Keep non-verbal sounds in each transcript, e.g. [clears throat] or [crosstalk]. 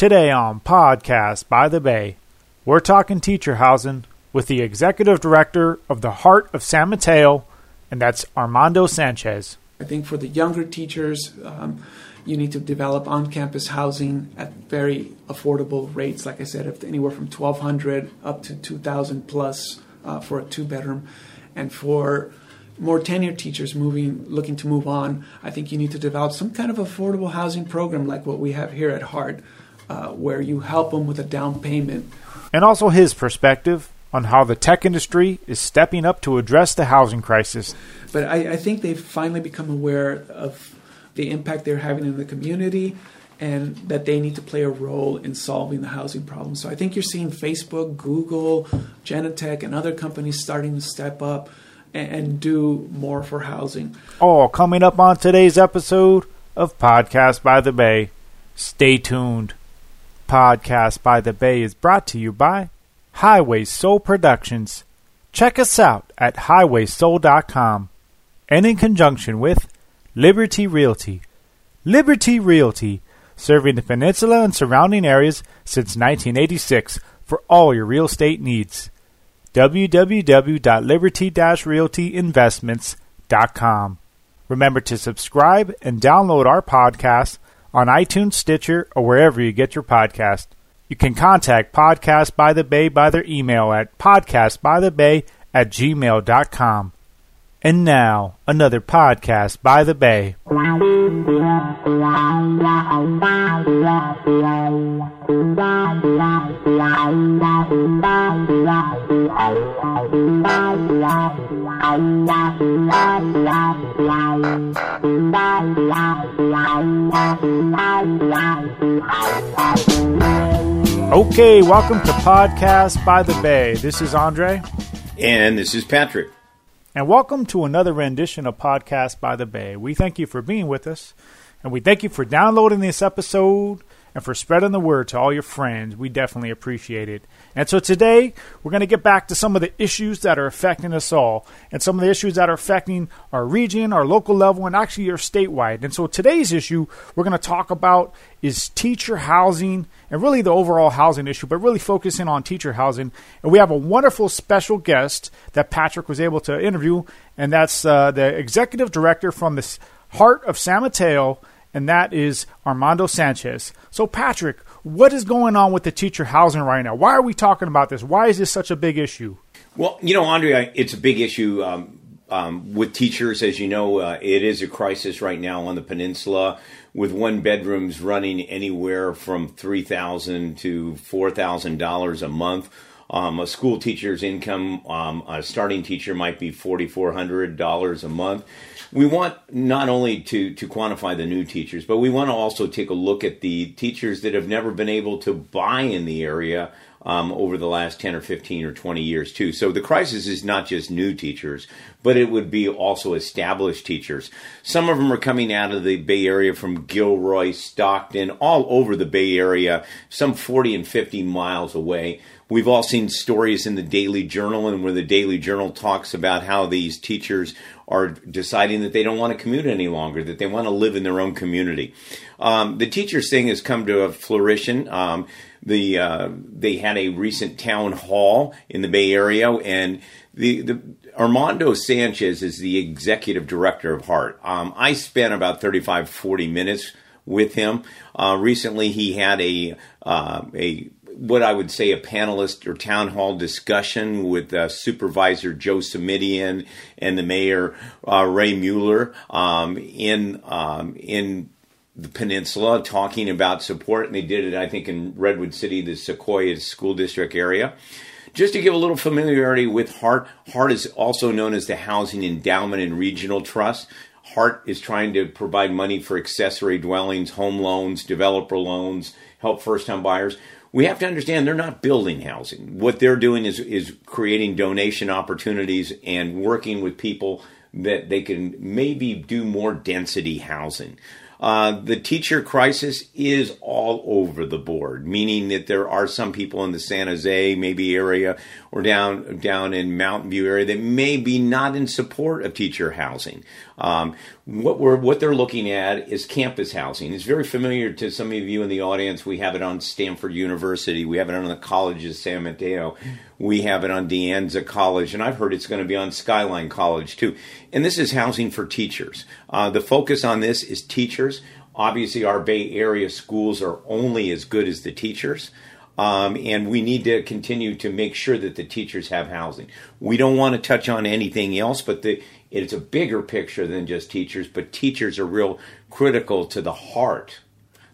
Today on Podcast by the Bay, we're talking teacher housing with the executive director of the Heart of San Mateo, and that's Armando Sanchez. I think for the younger teachers, um, you need to develop on-campus housing at very affordable rates. Like I said, anywhere from 1,200 up to 2,000 plus uh, for a two-bedroom, and for more tenured teachers moving, looking to move on, I think you need to develop some kind of affordable housing program like what we have here at Heart uh, where you help them with a down payment. And also his perspective on how the tech industry is stepping up to address the housing crisis. But I, I think they've finally become aware of the impact they're having in the community and that they need to play a role in solving the housing problem. So I think you're seeing Facebook, Google, Genentech, and other companies starting to step up and, and do more for housing. All coming up on today's episode of Podcast by the Bay. Stay tuned. Podcast by the Bay is brought to you by Highway Soul Productions. Check us out at highwaysoul.com and in conjunction with Liberty Realty. Liberty Realty, serving the peninsula and surrounding areas since 1986 for all your real estate needs. www.liberty-realtyinvestments.com. Remember to subscribe and download our podcast on iTunes, Stitcher, or wherever you get your podcast. You can contact Podcast by the Bay by their email at podcastbythebay at gmail.com. And now, another podcast by the Bay. Okay, welcome to Podcast by the Bay. This is Andre. And this is Patrick. And welcome to another rendition of Podcast by the Bay. We thank you for being with us, and we thank you for downloading this episode and for spreading the word to all your friends. We definitely appreciate it. And so today, we're going to get back to some of the issues that are affecting us all, and some of the issues that are affecting our region, our local level, and actually our statewide. And so today's issue we're going to talk about is teacher housing and really the overall housing issue, but really focusing on teacher housing. And we have a wonderful special guest that Patrick was able to interview, and that's uh, the executive director from the Heart of San Mateo, and that is Armando Sanchez. So, Patrick, what is going on with the teacher housing right now? Why are we talking about this? Why is this such a big issue? Well, you know, Andre, it's a big issue um, um, with teachers. As you know, uh, it is a crisis right now on the peninsula with one bedrooms running anywhere from 3,000 to four thousand dollars a month. Um, a school teacher's income, um, a starting teacher might be forty four hundred dollars a month. We want not only to to quantify the new teachers, but we want to also take a look at the teachers that have never been able to buy in the area um, over the last 10 or 15 or 20 years, too. So the crisis is not just new teachers, but it would be also established teachers. Some of them are coming out of the Bay Area from Gilroy, Stockton, all over the Bay Area, some 40 and 50 miles away. We've all seen stories in the Daily Journal, and where the Daily Journal talks about how these teachers are deciding that they don't want to commute any longer, that they want to live in their own community. Um, the teachers thing has come to a flourish. Um, the uh, they had a recent town hall in the Bay Area, and the, the Armando Sanchez is the executive director of Heart. Um, I spent about 35, 40 minutes with him. Uh, recently, he had a uh, a what I would say a panelist or town hall discussion with uh, Supervisor Joe Simitian and the Mayor uh, Ray Mueller um, in um, in the peninsula talking about support, and they did it, I think, in Redwood City, the Sequoia School District area. Just to give a little familiarity with HART, HART is also known as the Housing Endowment and Regional Trust. HART is trying to provide money for accessory dwellings, home loans, developer loans, help first time buyers. We have to understand they're not building housing. What they're doing is, is creating donation opportunities and working with people that they can maybe do more density housing. Uh, the teacher crisis is all over the board, meaning that there are some people in the San Jose maybe area or down down in Mountain View area that may be not in support of teacher housing. Um, what we're what they're looking at is campus housing. It's very familiar to some of you in the audience. We have it on Stanford University. We have it on the College of San Mateo. We have it on De Anza College, and I've heard it's going to be on Skyline College too. And this is housing for teachers. Uh, the focus on this is teachers. Obviously, our Bay Area schools are only as good as the teachers. Um, and we need to continue to make sure that the teachers have housing. We don't want to touch on anything else, but the, it's a bigger picture than just teachers. But teachers are real critical to the heart,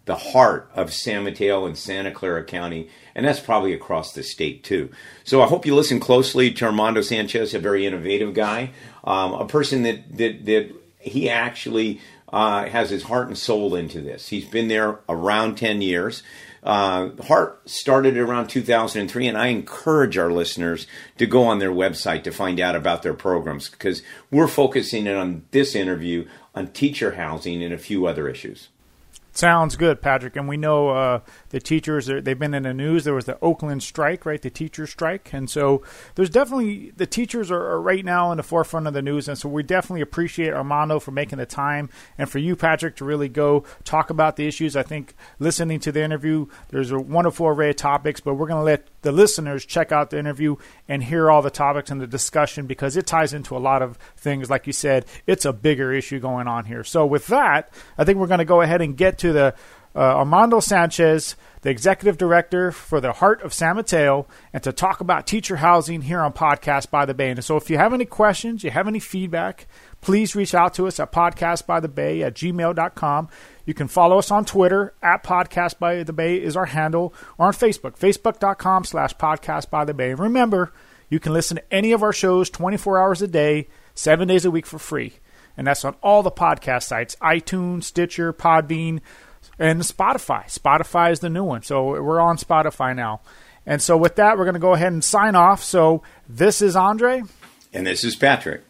the heart of San Mateo and Santa Clara County, and that's probably across the state too. So I hope you listen closely to Armando Sanchez, a very innovative guy, um, a person that that that he actually uh, has his heart and soul into this. He's been there around 10 years. Uh, Heart started around 2003, and I encourage our listeners to go on their website to find out about their programs because we're focusing in on this interview on teacher housing and a few other issues. Sounds good, Patrick. And we know uh, the teachers, they've been in the news. There was the Oakland strike, right? The teacher strike. And so there's definitely, the teachers are, are, right now in the forefront of the news. And so we definitely appreciate Armando for making the time and for you, Patrick, to really go talk about the issues. I think listening to the interview, there's a wonderful array of topics, but we're going to let the listeners check out the interview and hear all the topics and the discussion because it ties into a lot of things. Like you said, it's a bigger issue going on here. So with that, I think we're going to go ahead and get to the uh, Armando Sanchez, the executive director for the Heart of San Mateo, and to talk about teacher housing here on Podcast by the Bay. And so if you have any questions, you have any feedback, please reach out to us at podcastbythebay at gmail.com. You can follow us on Twitter at Podcast by the Bay is our handle, or on Facebook, facebook.com slash podcast by the Bay. And remember, you can listen to any of our shows 24 hours a day, seven days a week for free and that's on all the podcast sites iTunes, Stitcher, Podbean, and Spotify. Spotify is the new one. So we're on Spotify now. And so with that, we're going to go ahead and sign off. So this is Andre. And this is Patrick.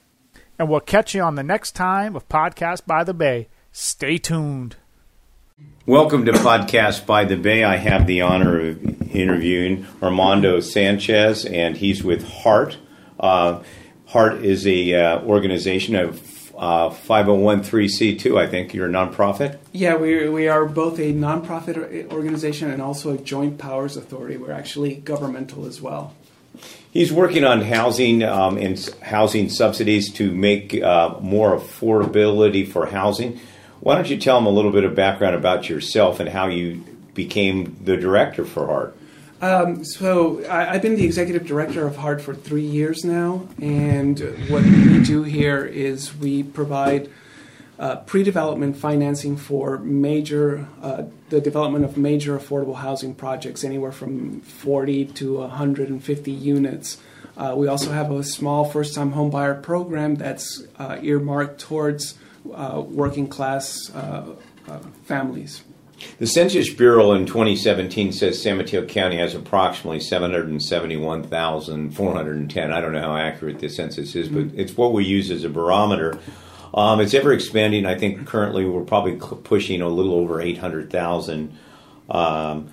And we'll catch you on the next time of Podcast by the Bay. Stay tuned. Welcome to Podcast by the Bay. I have the honor of interviewing Armando Sanchez, and he's with Heart. Uh, Heart is a uh, organization of uh, 501c2, I think. You're a nonprofit? Yeah, we, we are both a nonprofit organization and also a joint powers authority. We're actually governmental as well. He's working on housing um, and housing subsidies to make uh, more affordability for housing. Why don't you tell them a little bit of background about yourself and how you became the director for Heart? Um, so I, have been the executive director of Heart for three years now, and what we do here is we provide uh, pre-development financing for major uh, the development of major affordable housing projects, anywhere from 40 to 150 units. Uh, we also have a small first-time homebuyer program that's uh, earmarked towards uh, working class uh, families. The Census Bureau in 2017 says San Mateo County has approximately 771,410. I don't know how accurate the census is, but mm-hmm. it's what we use as a barometer. Um, it's ever expanding. I think currently we're probably pushing a little over 800,000 um,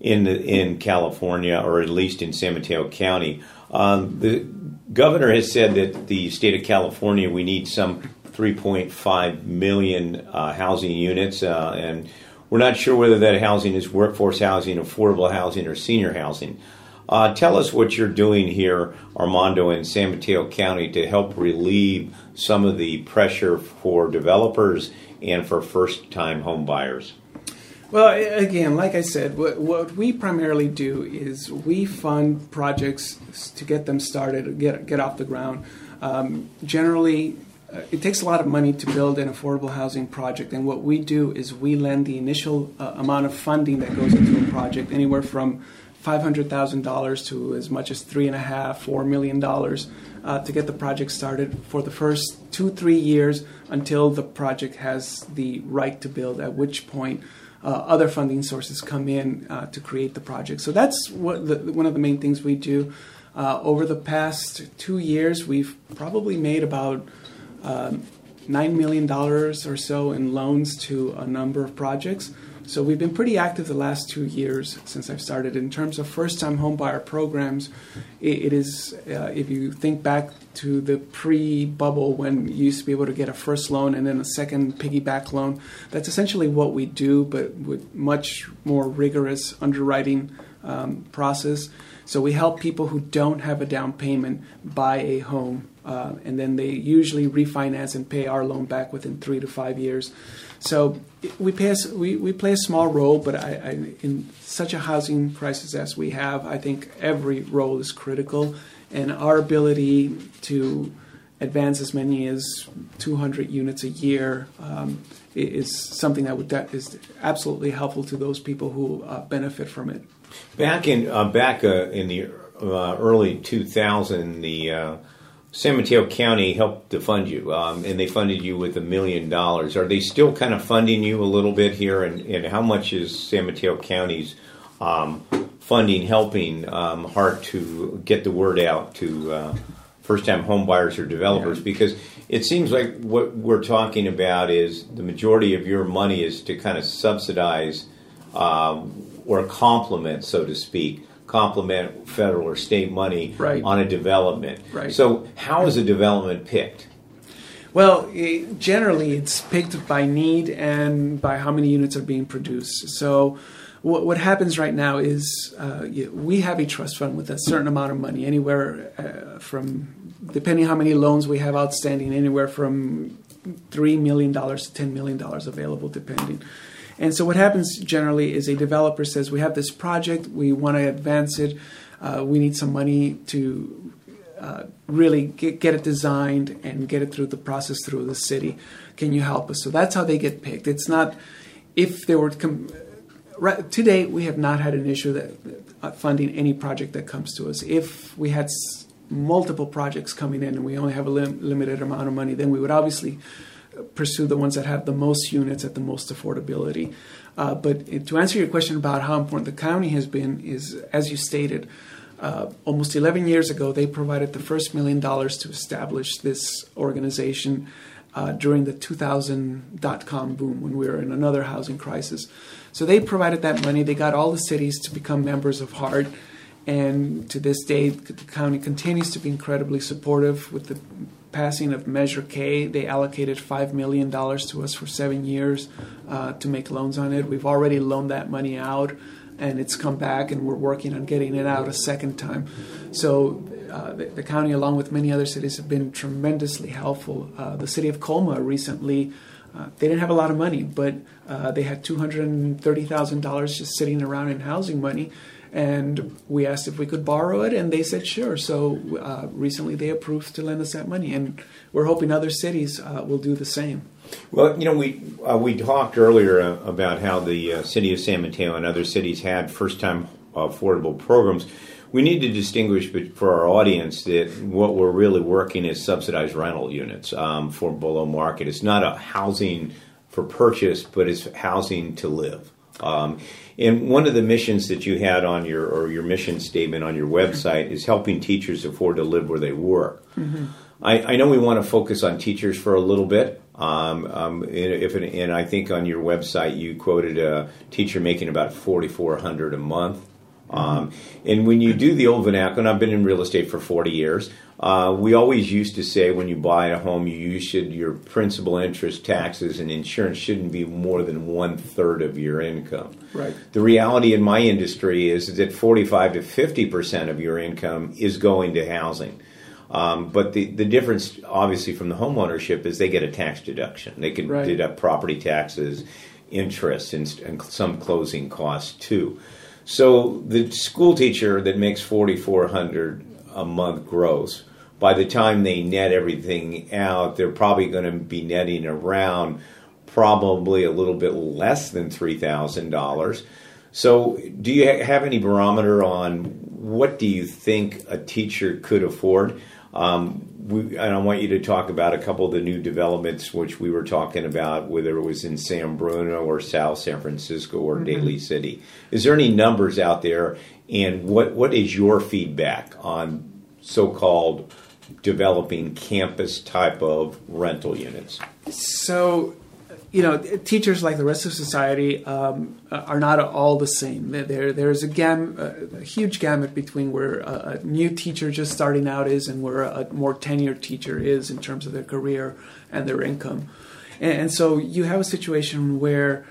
in in California, or at least in San Mateo County. Um, the governor has said that the state of California we need some 3.5 million uh, housing units, uh, and we're not sure whether that housing is workforce housing, affordable housing, or senior housing. Uh, tell us what you're doing here, Armando, in San Mateo County to help relieve some of the pressure for developers and for first time home buyers. Well, again, like I said, what, what, we primarily do is we fund projects to get them started, get, get off the ground. Um, generally, it takes a lot of money to build an affordable housing project, and what we do is we lend the initial uh, amount of funding that goes into a project, anywhere from five hundred thousand dollars to as much as three and a half, four million dollars, uh, to get the project started for the first two, three years until the project has the right to build. At which point. Uh, other funding sources come in uh, to create the project. So that's what the, one of the main things we do. Uh, over the past two years, we've probably made about $9 million or so in loans to a number of projects. So we've been pretty active the last two years since I've started. In terms of first-time homebuyer programs, it, it is uh, if you think back to the pre-bubble when you used to be able to get a first loan and then a second piggyback loan. That's essentially what we do, but with much more rigorous underwriting um, process. So we help people who don't have a down payment buy a home, uh, and then they usually refinance and pay our loan back within three to five years. So we play a, we, we play a small role, but I, I, in such a housing crisis as we have, I think every role is critical, and our ability to advance as many as 200 units a year um, is something that would that is absolutely helpful to those people who uh, benefit from it. Back in uh, back uh, in the uh, early 2000, the uh, San Mateo County helped to fund you, um, and they funded you with a million dollars. Are they still kind of funding you a little bit here? And, and how much is San Mateo County's um, funding helping um, Hart to get the word out to uh, first-time home buyers or developers? Yeah. Because it seems like what we're talking about is the majority of your money is to kind of subsidize um, or complement, so to speak, complement federal or state money Right. on a development. Right. So, how is a development picked? Well, eh, generally, it's picked by need and by how many units are being produced. So, what, what happens right now is uh, you- we have a trust fund with a certain amount of money, anywhere uh, from, depending how many loans we have outstanding, anywhere from $3 million to $10 million available, depending. And so, what happens generally is a developer says, We have this project, we want to advance it, uh, we need some money to uh, really get, get it designed and get it through the process through the city. Can you help us? So that's how they get picked. It's not if they were com- right, to date we have not had an issue that uh, funding any project that comes to us. If we had s- multiple projects coming in and we only have a lim- limited amount of money, then we would obviously pursue the ones that have the most units at the most affordability. Uh, but to answer your question about how important the county has been, is as you stated, uh, almost 11 years ago, they provided the first million dollars to establish this organization uh, during the 2000 dot com boom when we were in another housing crisis. So they provided that money. They got all the cities to become members of HART. And to this day, the county continues to be incredibly supportive with the passing of Measure K. They allocated $5 million to us for seven years uh, to make loans on it. We've already loaned that money out, and it's come back, and we're working on getting it out a second time. So uh, the, the county, along with many other cities, have been tremendously helpful. Uh, the city of Colma recently. Uh, they didn't have a lot of money, but uh, they had $230,000 just sitting around in housing money. And we asked if we could borrow it, and they said sure. So uh, recently they approved to lend us that money, and we're hoping other cities uh, will do the same. Well, you know, we uh, we talked earlier uh, about how the uh, city of San Mateo and other cities had first-time affordable programs. We need to distinguish for our audience that what we're really working is subsidized rental units um, for below market. It's not a housing for purchase, but it's housing to live. Um, and one of the missions that you had on your or your mission statement on your website is helping teachers afford to live where they work. I, I know we want to focus on teachers for a little bit. Um, um, and if it, and I think on your website you quoted a teacher making about forty four hundred a month. Um, and when you do the old vernacular, and I've been in real estate for forty years, uh, we always used to say when you buy a home, you, should your principal, interest, taxes, and insurance shouldn't be more than one third of your income. Right. The reality in my industry is that 45 to 50 percent of your income is going to housing. Um, but the, the difference, obviously, from the home ownership is they get a tax deduction. They can Right. deduct property taxes, interest, and, and some closing costs too. So the school teacher that makes 4,400 a month gross, by the time they net everything out, they're probably going to be netting around probably a little bit less than three thousand dollars. So, do you have any barometer on what do you think a teacher could afford? Um, we, and I want you to talk about a couple of the new developments which we were talking about, whether it was in San Bruno or South San Francisco or Daly City. Is there any numbers out there? And what what is your feedback on so-called developing campus type of rental units? So, you know, teachers like the rest of society um, are not all the same. There, there's a, gam, a huge gamut between where a, a, new teacher just starting out is and where a more tenured teacher is in terms of their career and their income. And, and so you have a situation where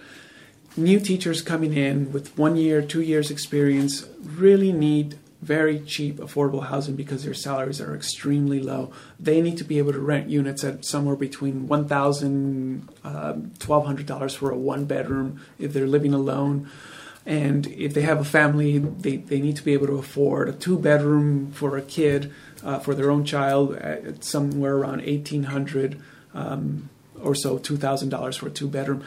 new teachers coming in with one year, two years experience really need very cheap, affordable housing because their salaries are extremely low. They need to be able to rent units at somewhere between one thousand, uh, twelve hundred dollars for a one bedroom if they're living alone. And if they have a family, they, they need to be able to afford a two bedroom for a kid, uh, for their own child, at somewhere around eighteen hundred um, or so, two thousand dollars for a two bedroom.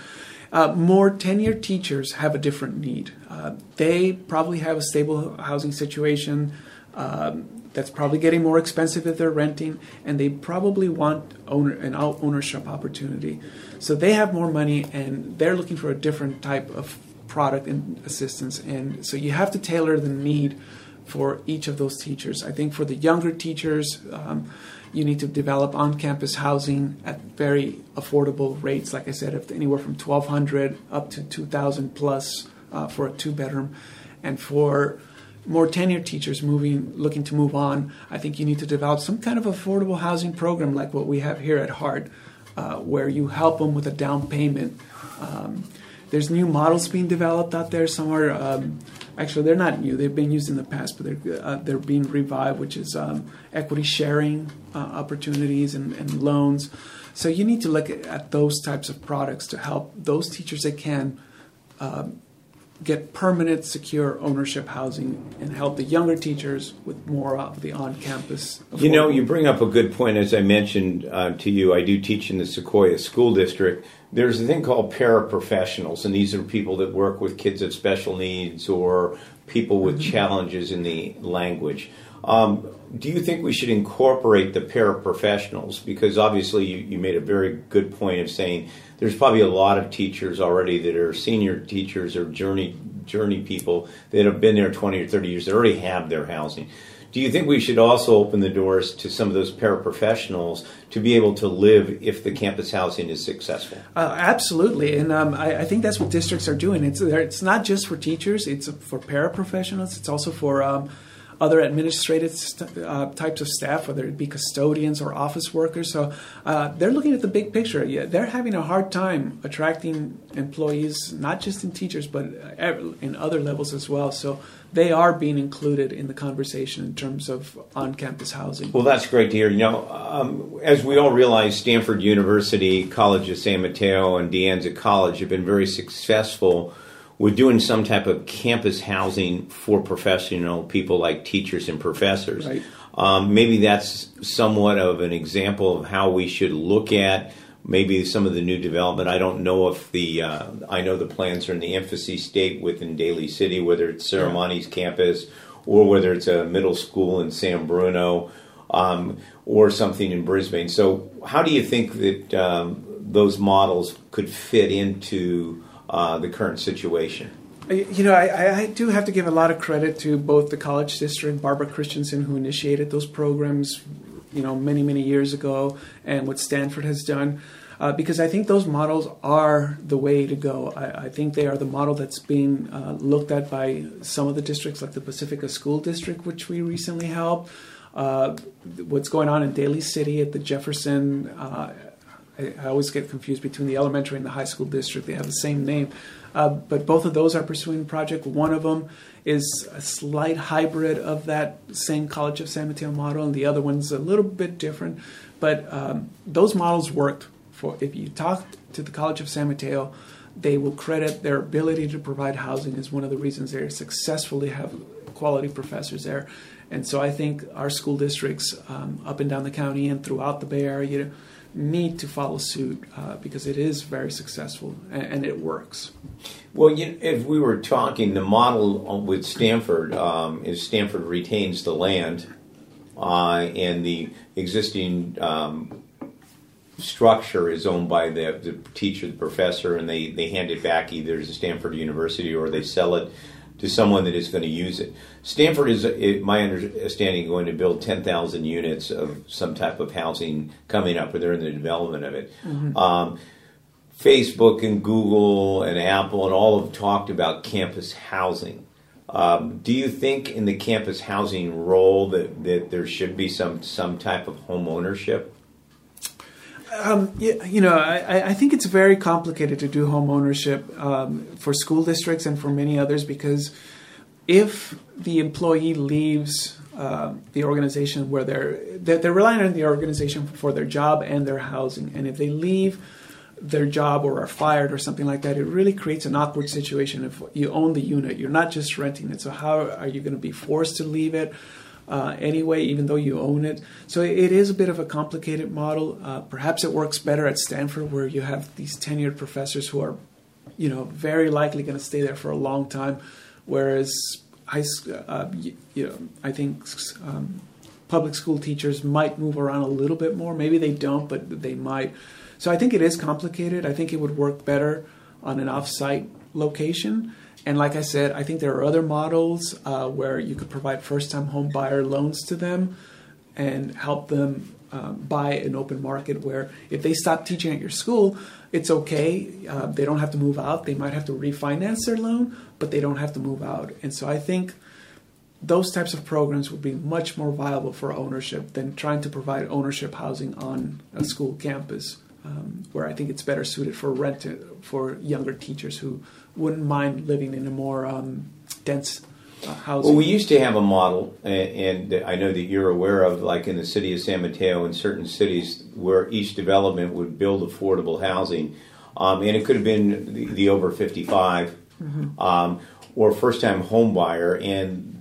Uh, more tenured teachers have a different need. Uh, they probably have a stable housing situation um, that's probably getting more expensive if they're renting, and they probably want owner an ownership opportunity. So they have more money, and they're looking for a different type of product and assistance. And so you have to tailor the need for each of those teachers. I think for the younger teachers. Um, you need to develop on-campus housing at very affordable rates. Like I said, anywhere from 1,200 up to 2,000 plus uh, for a two-bedroom, and for more tenured teachers moving, looking to move on, I think you need to develop some kind of affordable housing program like what we have here at Hart, uh, where you help them with a down payment. Um, there's new models being developed out there somewhere. Um, actually they're not new; they've been used in the past, but they're uh, they're being revived, which is um, equity sharing uh, opportunities and, and, loans. So you need to look at, at, those types of products to help those teachers that can. Um, get permanent, secure ownership housing and help the younger teachers with more of the on campus. You know, you bring up a good point. As I mentioned uh, to you, I do teach in the Sequoia School District there's a thing called paraprofessionals, and these are people that work with kids with special needs or people with mm-hmm. challenges in the language. Um, do you think we should incorporate the paraprofessionals? Because obviously, you, you, made a very good point of saying there's probably a lot of teachers already that are senior teachers or journey journey people that have been there 20 or 30 years that already have their housing. Do you think we should also open the doors to some of those paraprofessionals to be able to live if the campus housing is successful? Uh, absolutely, and um, I, I, think that's what districts are doing. It's it's not just for teachers; it's for paraprofessionals. It's also for um, other administrative st- uh, types of staff, whether it be custodians or office workers. So uh, they're looking at the big picture. Yeah, they're having a hard time attracting employees, not just in teachers, but in other levels as well. So they are being included in the conversation in terms of on-campus housing. Well, that's great to hear. You know, um, as we all realize, Stanford University, College of San Mateo, and De Anza College have been very successful with doing some type of campus housing for professional people like teachers and professors. Right. Um, maybe that's somewhat of an example of how we should look at maybe some of the new development. I don't know if the uh, I know the plans are in the infancy state within Daly City, whether it's Serramonte's yeah. campus or whether it's a middle school in San Bruno um, or something in Brisbane. So, how do you think that um, those models could fit into uh, the current situation? You know, I, I, do have to give a lot of credit to both the college district, Barbara Christensen, who initiated those programs, you know, many, many years ago, and what Stanford has done. Uh, because I think those models are the way to go. I, I think they are the model that's being uh, looked at by some of the districts, like the Pacifica School District, which we recently helped. Uh, what's going on in Daly City at the Jefferson uh, I, I, always get confused between the elementary and the high school district. They have the same name, uh, but both of those are pursuing the project. One of them is a slight hybrid of that same College of San Mateo model, and the other one's a little bit different. But um, those models worked for. If you talk to the College of San Mateo, they will credit their ability to provide housing as one of the reasons they're successfully have quality professors there. And so I think our school districts um, up and down the county and throughout the Bay Area need to follow suit uh, because it is very successful and, and it works. Well, you, if we were talking, the model with Stanford um, is Stanford retains the land uh, and the existing um, structure is owned by the, the teacher, the professor, and they, they hand it back either to Stanford University or they sell it to someone that is going to use it. Stanford is, my understanding, going to build 10,000 units of some type of housing coming up, or they're in the development of it. Mm-hmm. Um, Facebook and Google and Apple and all have talked about campus housing. Um, do you think in the campus housing role that, that there should be some some type of home ownership? Um, yeah, you know, I, I, think it's very complicated to do home ownership um, for school districts and for many others because if the employee leaves uh, the organization where they're, they're, they're relying on the organization for their job and their housing, and if they leave their job or are fired or something like that, it really creates an awkward situation. If you own the unit, you're not just renting it. So how are you going to be forced to leave it uh, anyway, even though you own it? So it is a bit of a complicated model. Uh, perhaps it works better at Stanford, where you have these tenured professors who are, you know, very likely going to stay there for a long time, whereas I, uh, you know, I think. Um, public school teachers might move around a little bit more. Maybe they don't, but they might. So I think it is complicated. I think it would work better on an off-site location. And like I said, I think there are other models uh, where you could provide first-time home buyer loans to them and help them um, buy an open market. Where if they stop teaching at your school, it's okay. Uh, they don't have to move out. They might have to refinance their loan, but they don't have to move out. And so I think those types of programs would be much more viable for ownership than trying to provide ownership housing on a school campus um, where I think it's better suited for rent for younger teachers who wouldn't mind living in a more um, dense uh, housing. Well, we used to have a model, and, and, I know that you're aware of, like in the city of San Mateo, in certain cities, where each development would build affordable housing, um, and it could have been the, the over 55 mm-hmm. um, or first time home buyer, and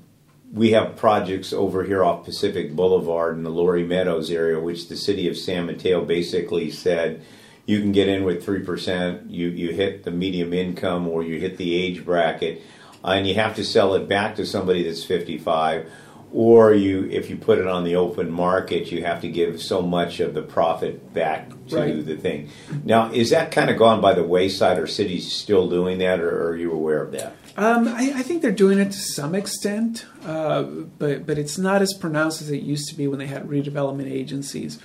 we have projects over here off Pacific Boulevard in the Laurie Meadows area, which the city of San Mateo basically said you can get in with 3%, you, you hit the medium income or you hit the age bracket, and you have to sell it back to somebody that's 55 or you if you put it on the open market you have to give so much of the profit back to right. the thing. Now is that kind of gone by the wayside or cities still doing that or are you aware of that um, I, I, think they're doing it to some extent, uh, but but it's not as pronounced as it used to be when they had redevelopment agencies.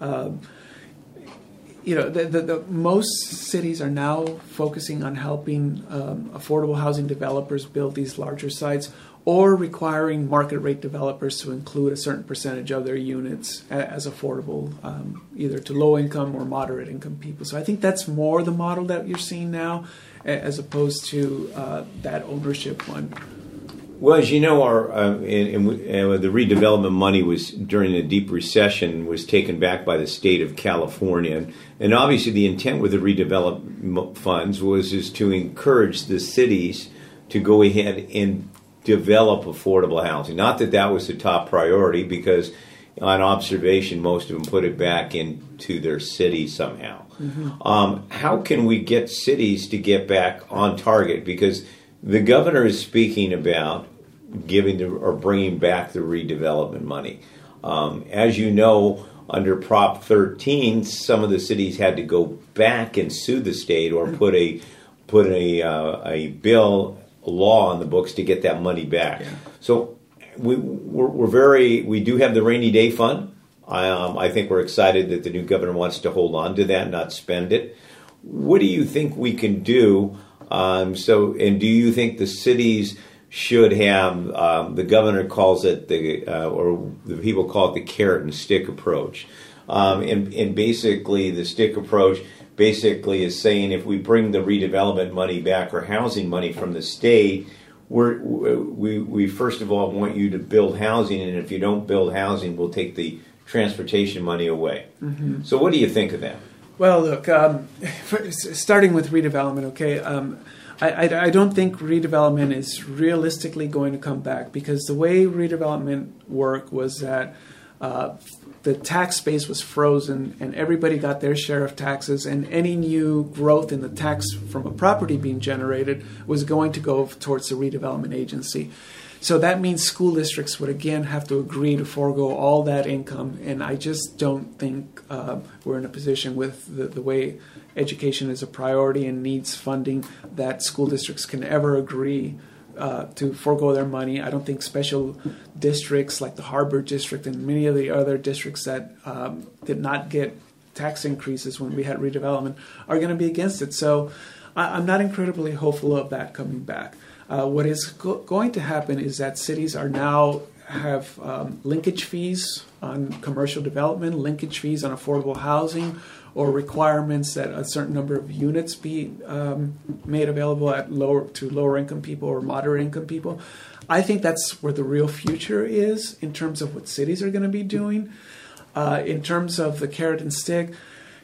Um, you know, the, the, the, most cities are now focusing on helping um, affordable housing developers build these larger sites, or requiring market rate developers to include a certain percentage of their units as affordable, um, either to low income or moderate income people. So I think that's more the model that you're seeing now as opposed to uh, that ownership one. Well, as you know, our uh, and, and the redevelopment money was during the deep recession was taken back by the state of California, and obviously the intent with the redevelopment funds was is to encourage the cities to go ahead and develop affordable housing. Not that that was the top priority, because on observation, most of them put it back into their city somehow. Mm-hmm. Um, how can we get cities to get back on target? Because the governor is speaking about giving the, or bringing back the redevelopment money. Um, as you know, under Prop 13, some of the cities had to go back and sue the state or put a put a uh, a bill law on the books to get that money back. Yeah. So we we're, we're, very we do have the rainy day fund. Um, I think we're excited that the new governor wants to hold on to that, not spend it. What do you think we can do? Um, so, and do you think the cities should have? Um, the governor calls it the, uh, or the people call it the carrot and stick approach. Um, and, and basically, the stick approach basically is saying if we bring the redevelopment money back or housing money from the state, we're, we we first of all want you to build housing, and if you don't build housing, we'll take the transportation money away. Mm-hmm. So, what do you think of that? Well, look, um, for, starting with redevelopment, okay. Um, I, I, I, don't think redevelopment is realistically going to come back because the way redevelopment worked was that uh, the tax base was frozen and everybody got their share of taxes, and any new growth in the tax from a property being generated was going to go towards the redevelopment agency. So that means school districts would again have to agree to forego all that income, and I just don't think uh, we're in a position with the, the, way education is a priority and needs funding that school districts can ever agree uh, to forego their money. I don't think special districts like the Harbor District and many of the other districts that um, did not get tax increases when we had redevelopment are going to be against it. So I, am not incredibly hopeful of that coming back. Uh, what is go- going to happen is that cities are now have um, linkage fees on commercial development, linkage fees on affordable housing, or requirements that a certain number of units be um, made available at lower to lower income people or moderate income people. I think that's where the real future is in terms of what cities are going to be doing. Uh, in terms of the carrot and stick,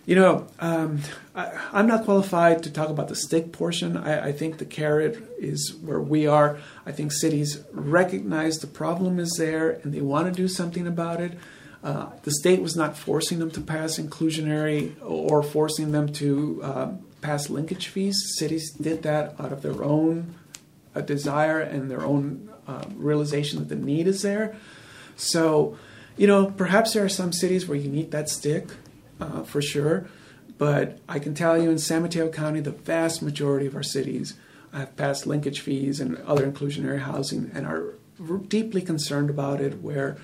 you know, um, I, am not qualified to talk about the stick portion. I, I, think the carrot is where we are. I think cities recognize the problem is there and they want to do something about it. Uh, the state was not forcing them to pass inclusionary or forcing them to uh, pass linkage fees. Cities did that out of their own uh, desire and their own uh, realization that the need is there. So, you know, perhaps there are some cities where you need that stick uh, for sure. But I can tell you in San Mateo County, the vast majority of our cities have passed linkage fees and other inclusionary housing and are deeply concerned about it. Where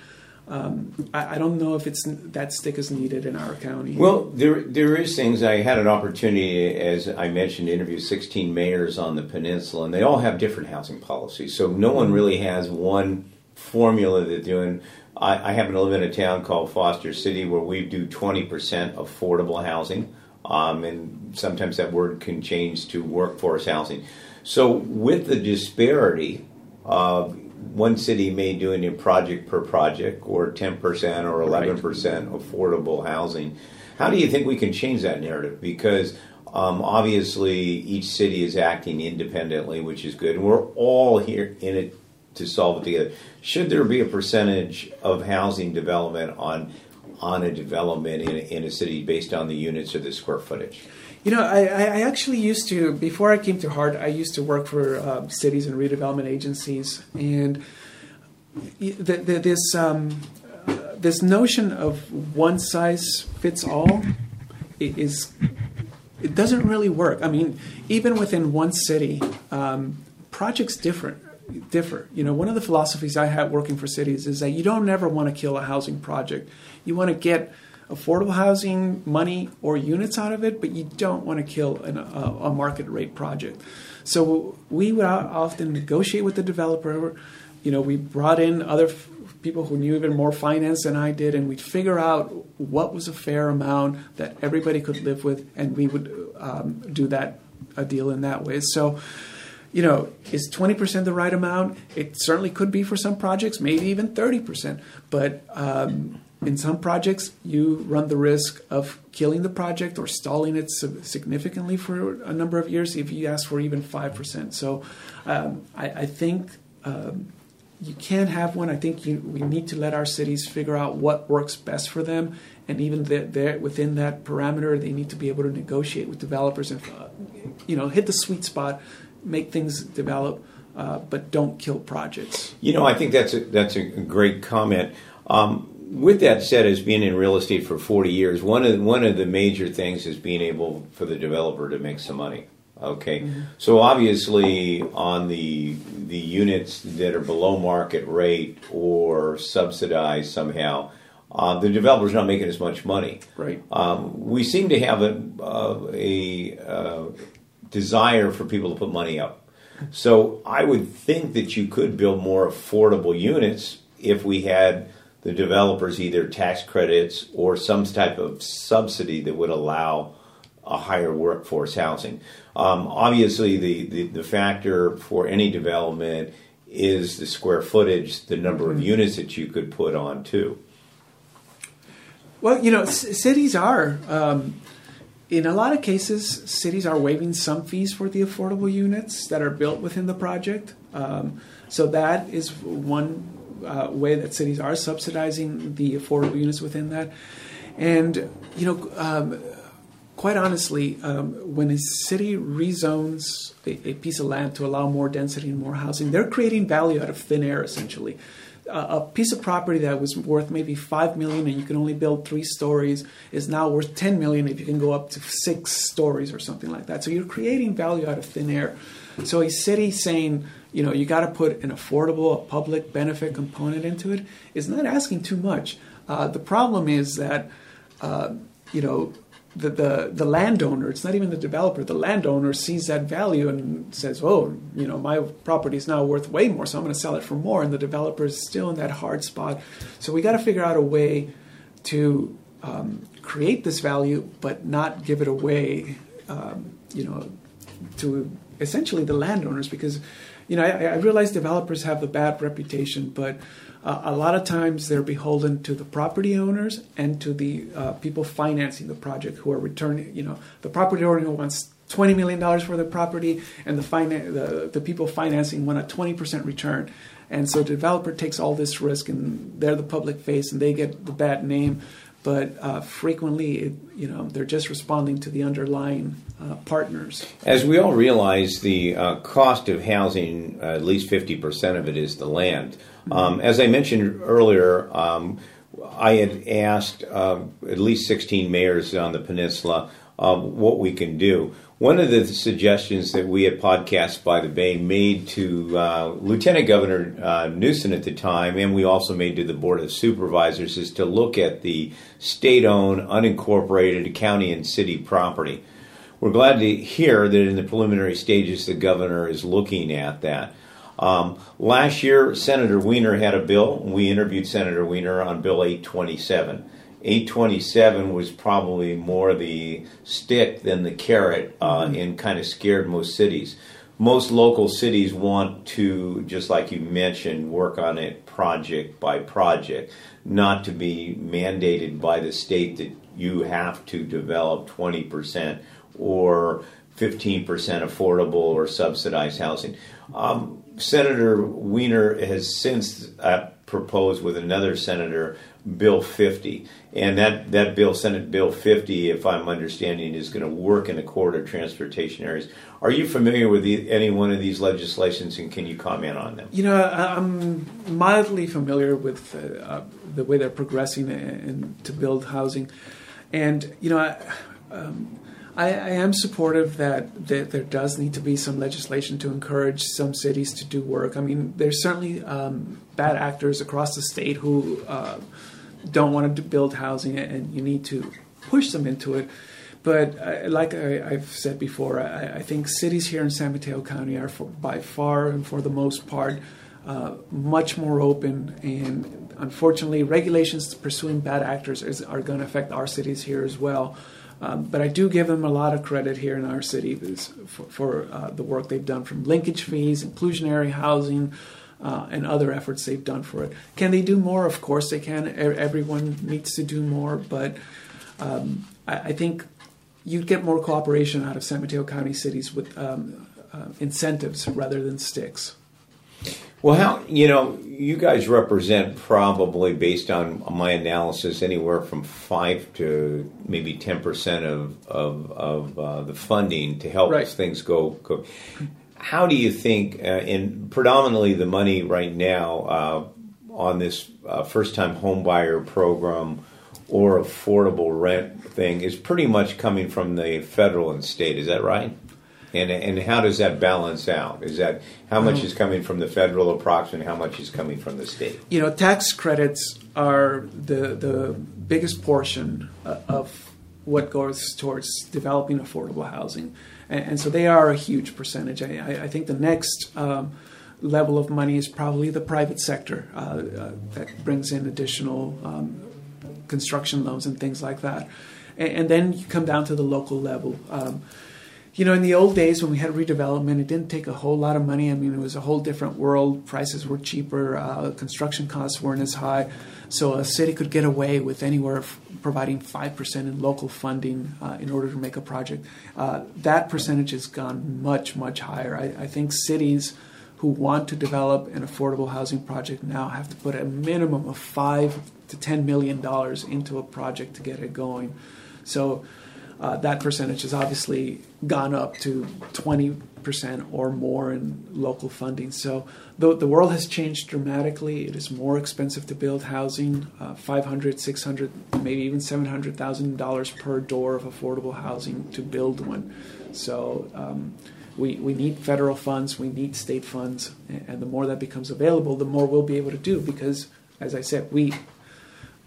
um, I, I, don't know if it's that stick is needed in our county. Well, there there is things. I had an opportunity, as I mentioned, to interview 16 mayors on the peninsula, and they all have different housing policies. So no one really has one formula they're doing. I, I happen to live in a town called Foster City where we do 20% affordable housing. Um, and sometimes that word can change to workforce housing. So, with the disparity, uh, one city may do it project per project or 10% or 11% affordable housing. How do you think we can change that narrative? Because um, obviously, each city is acting independently, which is good, and we're all here in it to solve it together. Should there be a percentage of housing development on on a development in a, in a city based on the units or the square footage? You know, I, I actually used to before I came to Hart. I used to work for uh, cities and redevelopment agencies, and the, the, this um, this notion of one size fits all is it doesn't really work. I mean, even within one city, um, projects different differ. You know, one of the philosophies I have working for cities is that you don't ever want to kill a housing project. You want to get affordable housing money or units out of it, but you don't want to kill an, a, a, market rate project. So we would often negotiate with the developer. You know, we brought in other f- people who knew even more finance than I did, and we'd figure out what was a fair amount that everybody could live with, and we would um, do that a deal in that way. So you know, is 20% the right amount? It certainly could be for some projects, maybe even 30%. But um, in some projects, you run the risk of killing the project or stalling it significantly for a number of years if you ask for even 5%. So um, I, I, think um, you can have one. I think you, we need to let our cities figure out what works best for them. And even the, within that parameter, they need to be able to negotiate with developers and, uh, you know, hit the sweet spot make things develop, uh, but don't kill projects. You know, I think that's a, that's a great comment. Um, with that said, as being in real estate for 40 years, one of one of the major things is being able for the developer to make some money. Okay, mm-hmm. so obviously on the the units that are below market rate or subsidized somehow, uh, the developer's not making as much money. Right. Um, we seem to have a, uh, a uh, desire for people to put money up. So I would think that you could build more affordable units if we had the developers either tax credits or some type of subsidy that would allow a higher workforce housing. Um, obviously, the, the, the, factor for any development is the square footage, the number of mm-hmm. units that you could put on too. Well, you know, c- cities are. Um, in a lot of cases, cities are waiving some fees for the affordable units that are built within the project. Um, so that is one uh, way that cities are subsidizing the affordable units within that. And you know, um, quite honestly, um, when a city rezones a, a, piece of land to allow more density and more housing, they're creating value out of thin air, essentially a piece of property that was worth maybe five million and you can only build three stories is now worth 10 million if you can go up to six stories or something like that. So you're creating value out of thin air. So a city saying you know you got to put an affordable a public benefit component into it is not asking too much. Uh, the problem is that uh, you know, the, the, the landowner, it's not even the developer, the landowner sees that value and says, oh, you know, my property is now worth way more, so I'm going to sell it for more. And the developer is still in that hard spot. So we got to figure out a way to um, create this value, but not give it away, um, you know, to essentially the landowners because, you know, I, I realize developers have a bad reputation, but uh, a lot of times they're beholden to the property owners and to the uh, people financing the project who are returning. You know, the property owner wants twenty million dollars for the property, and the, finan- the the people financing want a twenty percent return. And so the developer takes all this risk, and they're the public face, and they get the bad name. But uh, frequently, you know, they're just responding to the underlying uh, partners. As we all realize, the uh, cost of housing, at least fifty percent of it, is the land. Um, as I mentioned earlier, um, I had asked uh, at least 16 mayors on the peninsula uh, what we can do. One of the suggestions that we at Podcast by the Bay made to uh, Lieutenant Governor uh, Newsom at the time, and we also made to the Board of Supervisors, is to look at the state owned, unincorporated county and city property. We're glad to hear that in the preliminary stages the governor is looking at that. Um, last year, Senator Wiener had a bill. We interviewed Senator Wiener on Bill 827. 827 was probably more the stick than the carrot uh, mm-hmm. and kind of scared most cities. Most local cities want to, just like you mentioned, work on it project by project, not to be mandated by the state that you have to develop 20% or 15% affordable or subsidized housing. Um, Senator Wiener has since uh, proposed with another senator Bill 50, and that, that bill, Senate Bill 50, if I'm understanding, is going to work in the corridor transportation areas. Are you familiar with the, any one of these legislations, and can you comment on them? You know, I'm mildly familiar with uh, uh, the way they're progressing and to build housing, and you know. Um, I, I am supportive that, that, there does need to be some legislation to encourage some cities to do work. I mean, there's certainly um, bad actors across the state who uh, don't want to build housing, and you need to push them into it. But uh, like I, have said before, I, I, think cities here in San Mateo County are for, by far and for the most part uh, much more open. And unfortunately, regulations pursuing bad actors is, are going to affect our cities here as well. Um, but I do give them a lot of credit here in our city for, for uh, the work they've done from linkage fees, inclusionary housing, uh, and other efforts they've done for it. Can they do more? Of course they can. Everyone needs to do more, but um, I, I, think you'd get more cooperation out of San Mateo County cities with um, uh, incentives rather than sticks. Well, how you know you guys represent probably based on my analysis anywhere from five to maybe ten percent of of, of uh, the funding to help right. things go, go. How do you think, uh, in predominantly the money right now uh, on this uh, first time homebuyer program or affordable rent thing is pretty much coming from the federal and state? Is that right? And, and how does that balance out? Is that how much is coming from the federal approximate, how much is coming from the state? You know, tax credits are the the biggest portion uh, of what goes towards developing affordable housing, and, and so they are a huge percentage. I, I think the next um, level of money is probably the private sector uh, uh, that brings in additional um, construction loans and things like that, and, and, then you come down to the local level. Um, you know, in the old days when we had redevelopment, it didn't take a whole lot of money. I mean, it was a whole different world. Prices were cheaper, uh, construction costs weren't as high. So a city could get away with anywhere providing 5% in local funding uh, in order to make a project. Uh, that percentage has gone much, much higher. I, I think cities who want to develop an affordable housing project now have to put a minimum of five to ten million dollars into a project to get it going. So uh, that percentage is obviously gone up to 20% or more in local funding. So the, the world has changed dramatically. It is more expensive to build housing, uh, 500, 600, maybe even $700,000 per door of affordable housing to build one. So um, we, we need federal funds, we need state funds, and the more that becomes available, the more we'll be able to do because, as I said, we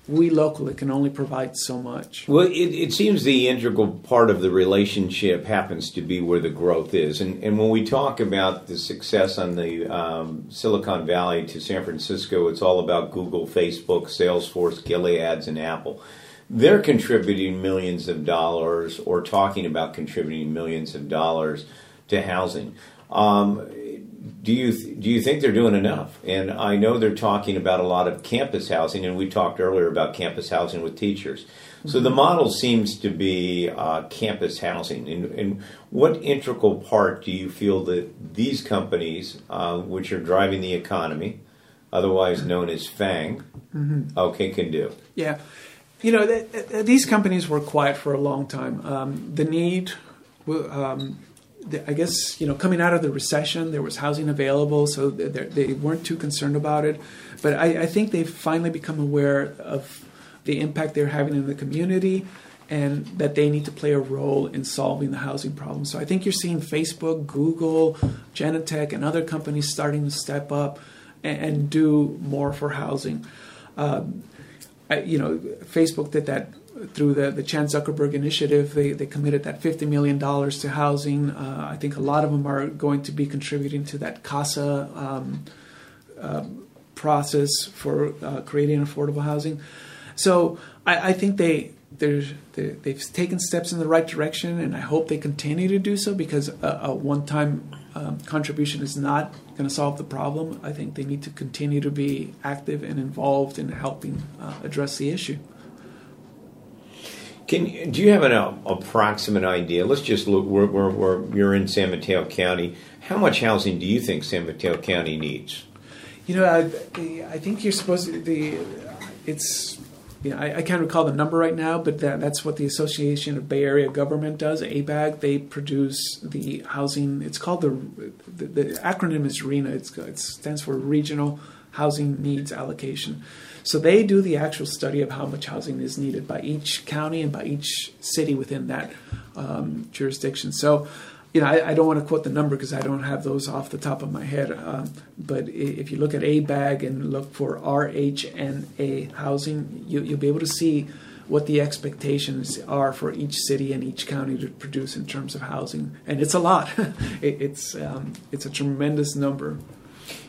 we locally can only provide so much. Well, it, it seems the integral part of the relationship happens to be where the growth is. And, and when we talk about the success on the um, Silicon Valley to San Francisco, it's all about Google, Facebook, Salesforce, Gileads, and Apple. They're contributing millions of dollars or talking about contributing millions of dollars to housing. Um, do you do you think they're doing enough? And I know they're talking about a lot of campus housing, and we talked earlier about campus housing with teachers. So the model seems to be uh, campus housing. And, and, what integral part do you feel that these companies, uh, which are driving the economy, otherwise known as FANG, mm-hmm. okay, can do? Yeah, you know, th- th- these companies were quiet for a long time. Um, the need. Um, I guess you know, coming out of the recession, there was housing available, so they weren't too concerned about it. But I, I, think they've finally become aware of the impact they're having in the community, and that they need to play a role in solving the housing problem. So I think you're seeing Facebook, Google, Genentech, and other companies starting to step up and, and do more for housing. Um, I, you know, Facebook did that through the, the Chan Zuckerberg Initiative, they, they committed that $50 million to housing. Uh, I think a lot of them are going to be contributing to that CASA um, uh, process for uh, creating affordable housing. So I, I think they, they have taken steps in the right direction, and I hope they continue to do so because a, a one time um, contribution is not going to solve the problem. I think they need to continue to be active and involved in helping uh, address the issue. Can do you have an uh, approximate idea? Let's just look. We're, we're, we're, you're in San Mateo County. How much housing do you think San Mateo County needs? You know, I, I think you're supposed to. The it's know, I, I, can't recall the number right now, but that, that's what the Association of Bay Area Government does. ABAG. They produce the housing. It's called the the, the acronym is RHNA. It's, it stands for Regional Housing Needs Allocation. So they do the actual study of how much housing is needed by each county and by each city within that um, jurisdiction. So, you know, I, I, don't want to quote the number because I don't have those off the top of my head. Um, but if you look at ABAG and look for RHNA housing, you, you'll be able to see what the expectations are for each city and each county to produce in terms of housing, and it's a lot. [laughs] it, it's um, it's a tremendous number.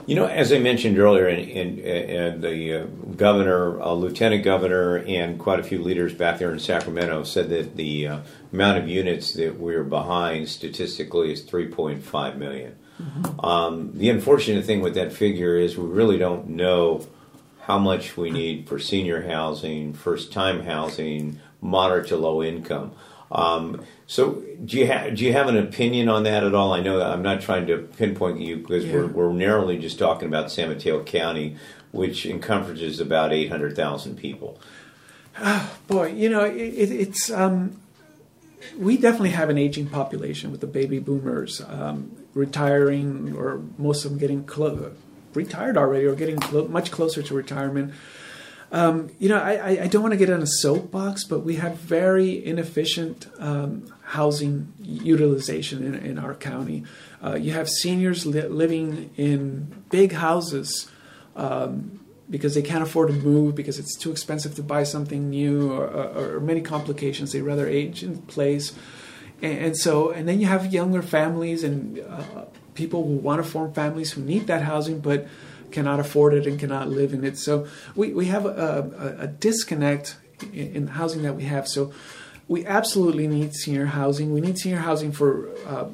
You know, as I mentioned earlier, and, and, the uh, governor, uh, lieutenant governor, and quite a few leaders back there in Sacramento said that the uh, amount of units that we're behind statistically is 3.5 million. Mm-hmm. Um, the unfortunate thing with that figure is we really don't know how much we need for senior housing, first time housing, moderate to low income. Um, so, do you have do you have an opinion on that at all? I know I'm not trying to pinpoint you because yeah. we're, we're narrowly just talking about San Mateo County, which encompasses about 800,000 people. Oh, [sighs] boy, you know, it, it, it's um, we definitely have an aging population with the baby boomers um, retiring, or most of them getting retired already, or getting clo- much closer to retirement. Um, you know, I, I don't want to get on a soapbox, but we have very inefficient um, housing utilization in, in our county. Uh, you have seniors li- living in big houses um, because they can't afford to move because it's too expensive to buy something new or, or, or many complications. They rather age in place. And, so, and then you have younger families and uh, people who want to form families who need that housing, but cannot afford it and cannot live in it. So we, we have a, a, a disconnect in, housing that we have. So we absolutely need senior housing. We need senior housing for uh,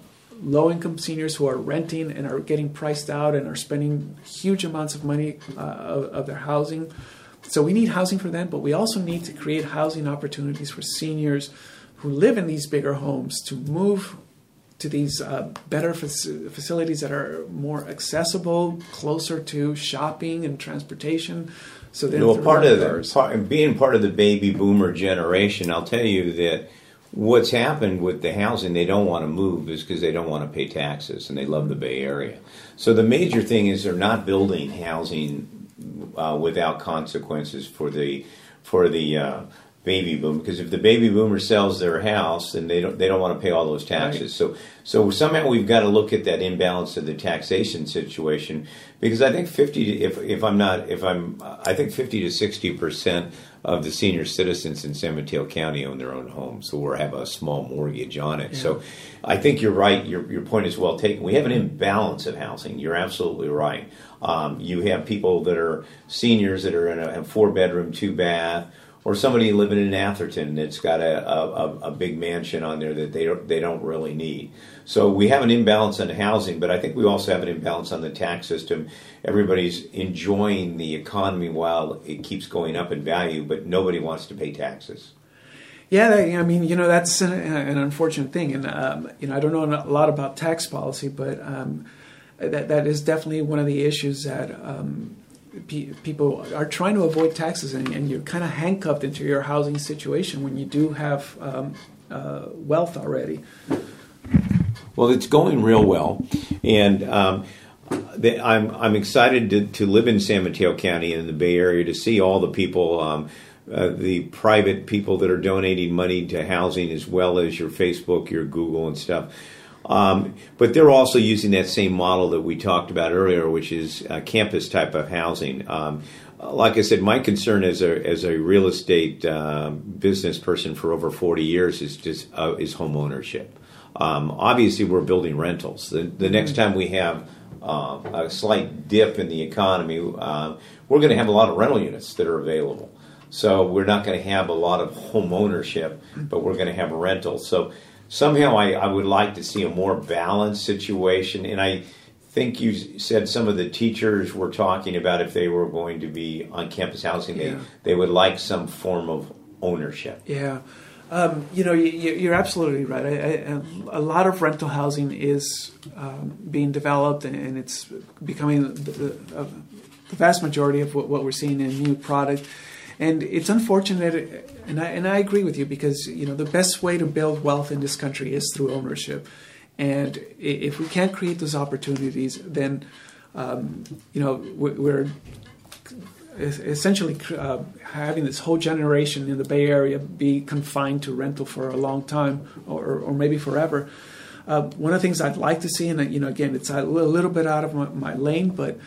low income seniors who are renting and are getting priced out and are spending huge amounts of money uh, of, of their housing. So we need housing for them, but we also need to create housing opportunities for seniors who live in these bigger homes to move to these uh, better fac- facilities that are more accessible, closer to shopping and transportation. So then, well, part of the, part, being part of the baby boomer generation, I'll tell you that what's happened with the housing they don't want to move is because they don't want to pay taxes and they love the Bay Area. So the major thing is they're not building housing uh, without consequences for the for the uh, baby boom because if the baby boomer sells their house then they don't they don't want to pay all those taxes. Right. so so somehow we've got to look at that imbalance of the taxation situation because I think 50 if if I'm not if I'm I think 50 to 60 percent of the senior citizens in San Mateo County own their own homes or have a small mortgage on it. So I think you're right your your point is well taken. We have an imbalance of housing you're absolutely right. Um, you have people that are seniors that are in a, a four bedroom two bath or somebody living in Atherton that's got a, a, a big mansion on there that they don't, they don't really need. So we have an imbalance on housing, but I think we also have an imbalance on the tax system. Everybody's enjoying the economy while it keeps going up in value, but nobody wants to pay taxes. Yeah, I mean, you know, that's an, an unfortunate thing, and um, you know, I don't know a lot about tax policy, but um, that that is definitely one of the issues that um, pe- people are trying to avoid taxes, and, and you're kind of handcuffed into your housing situation when you do have um, uh, wealth already. Well, it's going real well, and um, the, I'm I'm excited to, to live in San Mateo County in the Bay Area to see all the people, um, uh, the private people that are donating money to housing, as well as your Facebook, your Google, and stuff. Um, but they're also using that same model that we talked about earlier, which is uh, campus type of housing. Um, like I said, my concern as a as a real estate um, business person for over forty years is just uh, is home ownership. Um, obviously, we're building rentals. The, the next time we have uh, a slight dip in the economy, uh, we're going to have a lot of rental units that are available. So we're not going to have a lot of home ownership, but we're going to have rentals. So somehow I, I would like to see a more balanced situation. And I think you said some of the teachers were talking about if they were going to be on campus housing, Yeah. they, they would like some form of ownership. Yeah. Um, you know, you, you're absolutely right. I, I, a lot of rental housing is um, being developed, and, and it's becoming the, the, uh, the vast majority of what, what we're seeing in new product. And it's unfortunate, and I, and I agree with you because you know the best way to build wealth in this country is through ownership. And if we can't create those opportunities, then um, you know we- we're essentially uh, having this whole generation in the Bay Area be confined to rental for a long time or, or maybe forever. Uh, one of the things I'd like to see, and you know, again, it's a little, little bit out of my, my lane, but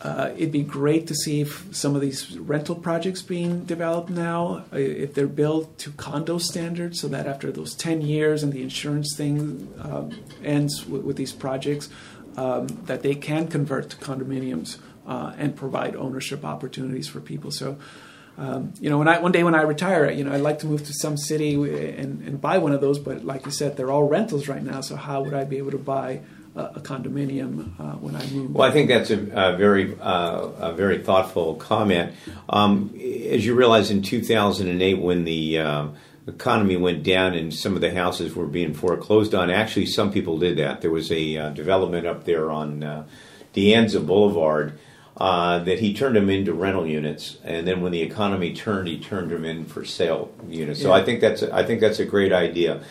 uh, it'd be great to see if some of these rental projects being developed now, uh, if they're built to condo standards, so that after those 10 years and the insurance thing um, ends with, with these projects, um, that they can convert to condominiums uh, and provide ownership opportunities for people. So, um, you know, when I one day when I retire, you know, I'd like to move to some city and, and buy one of those. But like you said, they're all rentals right now. So how would I be able to buy a, a condominium uh, when I move? Well, I think that's a, a very uh, a very thoughtful comment. Um, as you realize, in 2008, when the uh, economy went down and some of the houses were being foreclosed on, actually, some people did that. There was a uh, development up there on uh, De Anza Boulevard. Uh, that he turned them into rental units, and then when the economy turned, he turned them in for sale units. So Yeah. I think that's a, I think that's a great idea.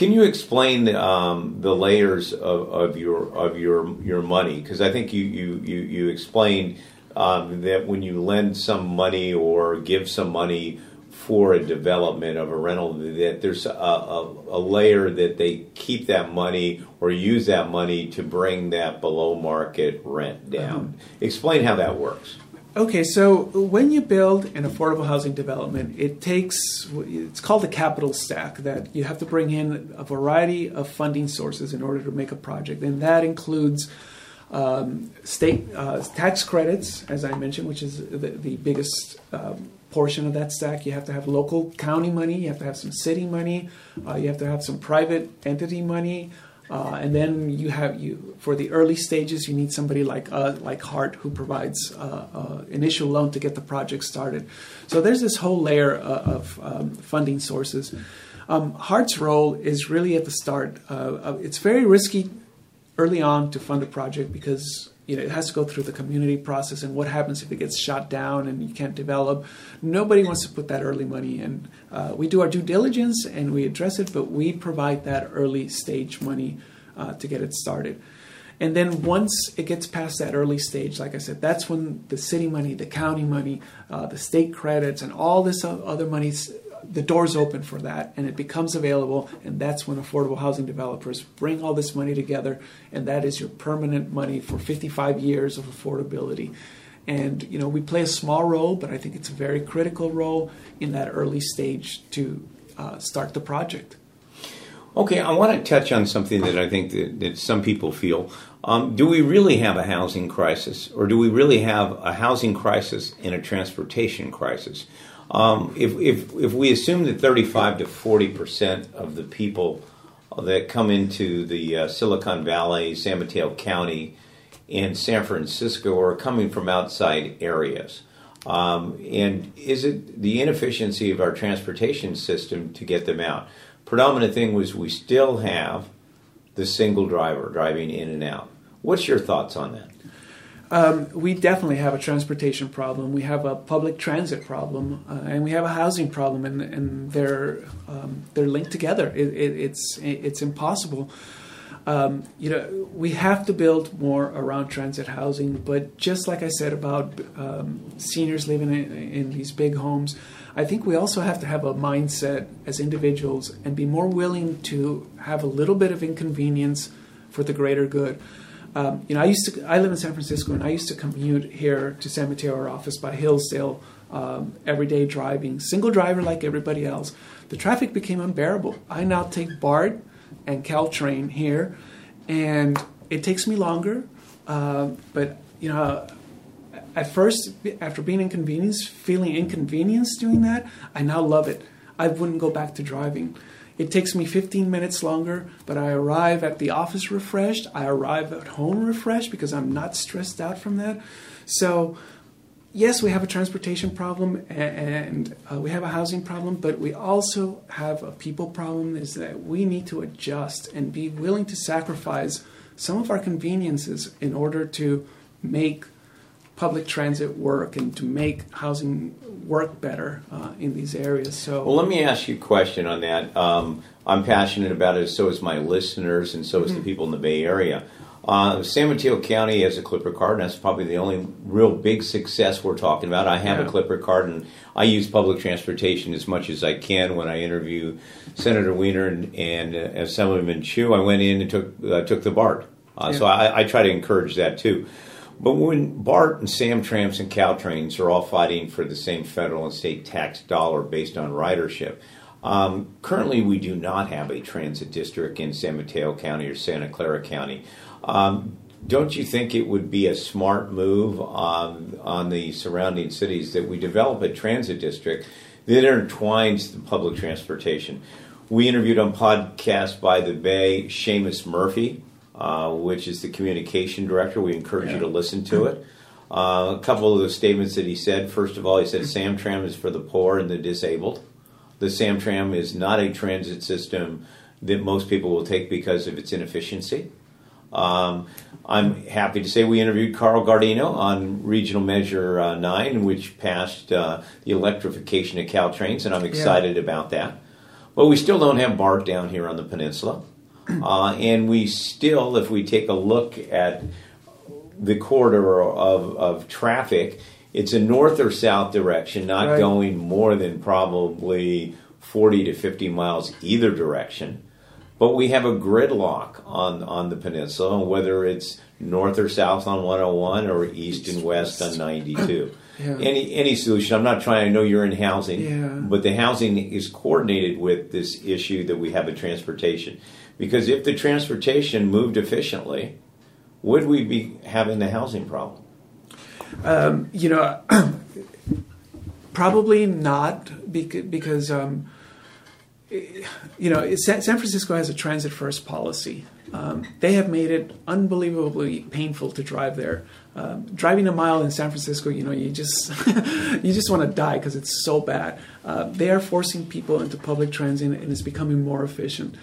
Can you explain um, the layers of, of your of your your money? Because I think you you you, you explained um, that when you lend some money or give some money for a development of a rental, that there's a, a, a layer that they keep that money or use that money to bring that below market rent down. Explain how that works. Okay, so when you build an affordable housing development, it takes it's called a capital stack that you have to bring in a variety of funding sources in order to make a project, and that includes um, state uh, tax credits, as I mentioned, which is the, the biggest um, portion of that stack. You have to have local county money, you have to have some city money, uh, you have to have some private entity money. Uh, and then you have you for the early stages. You need somebody like uh, like Heart who provides uh, uh, initial loan to get the project started. So there's this whole layer uh, of um, funding sources. Um, Heart's role is really at the start. Uh, uh, it's very risky early on to fund a project because you know it has to go through the community process and what happens if it gets shot down and you can't develop. Nobody wants to put that early money in. Uh, we do our due diligence and we address it but we provide that early stage money uh, to get it started. And then once it gets past that early stage like i said that's when the city money the county money uh, the state credits and all this other money the doors open for that and it becomes available and that's when affordable housing developers bring all this money together and that is your permanent money for 55 years of affordability and you know we play a small role but i think it's a very critical role in that early stage to uh, start the project Okay, I want to touch on something that I think that, that some people feel. Um, do we really have a housing crisis, or do we really have a housing crisis and a transportation crisis? Um, if, if, if we assume that 35 to 40 percent of the people that come into the uh, Silicon Valley, San Mateo County, and San Francisco are coming from outside areas, um, and is it the inefficiency of our transportation system to get them out? Predominant thing was we still have the single driver driving in and out. What's your thoughts on that? Um, we definitely have a transportation problem. We have a public transit problem, uh, and we have a housing problem, and, and they're um, they're linked together. It, it, it's it's impossible. Um, you know, we have to build more around transit housing. But just like I said about um, seniors living in, in these big homes, I think we also have to have a mindset as individuals and be more willing to have a little bit of inconvenience for the greater good. Um, you know, I used to. I live in San Francisco, and I used to commute here to San Mateo, our office by Hillsdale, um, every day driving, single driver like everybody else. The traffic became unbearable. I now take BART and Caltrain here, and it takes me longer. Uh, but you know, at first, after being inconvenienced, feeling inconvenienced doing that, I now love it. I wouldn't go back to driving. It takes me 15 minutes longer, but I arrive at the office refreshed. I arrive at home refreshed because I'm not stressed out from that. So, yes, we have a transportation problem and uh, we have a housing problem, but we also have a people problem is that we need to adjust and be willing to sacrifice some of our conveniences in order to make public transit work and to make housing work better uh, in these areas. So, well, let me ask you a question on that. Um, I'm passionate about it, so is my listeners, and so is mm-hmm. the people in the Bay Area. Uh, San Mateo County has a Clipper card, and that's probably the only real big success we're talking about. I have yeah. a Clipper card, and I use public transportation as much as I can. When I interview Senator Wiener and, and uh, Assemblyman Chu, I went in and took uh, took the BART. Uh, yeah. So I, I, try to encourage that too. But when BART and SamTrans and Caltrains are all fighting for the same federal and state tax dollar based on ridership, um, currently we do not have a transit district in San Mateo County or Santa Clara County. Um, don't you think it would be a smart move on, on the surrounding cities that we develop a transit district that intertwines the public transportation? We interviewed on podcast by the Bay Seamus Murphy, uh, which is the communication director. We encourage yeah. you to listen to it. Uh, a couple of the statements that he said. First of all, he said SamTrans is for the poor and the disabled. The SamTrans is not a transit system that most people will take because of its inefficiency. Um, I'm happy to say we interviewed Carl Gardino on Regional Measure uh, 9, which passed uh, the electrification of Caltrains, and I'm excited yeah. about that. But we still don't have BART down here on the peninsula. Uh, and we still, if we take a look at the corridor of, of traffic, it's a north or south direction, not right. going more than probably 40 to 50 miles either direction. But we have a gridlock on, on the peninsula, whether it's north or south on 101 or east and west on 92. [coughs] Yeah. Any any solution. I'm not trying. I know you're in housing, yeah. but the housing is coordinated with this issue that we have a transportation. Because if the transportation moved efficiently, would we be having the housing problem? Um, you know, [clears throat] probably not because, um, you know, San Francisco has a transit first policy. Um, they have made it unbelievably painful to drive there. Um, driving a mile in San Francisco, you know, you just [laughs] you just want to die because it's so bad. Uh, they are forcing people into public transit, and it's becoming more efficient.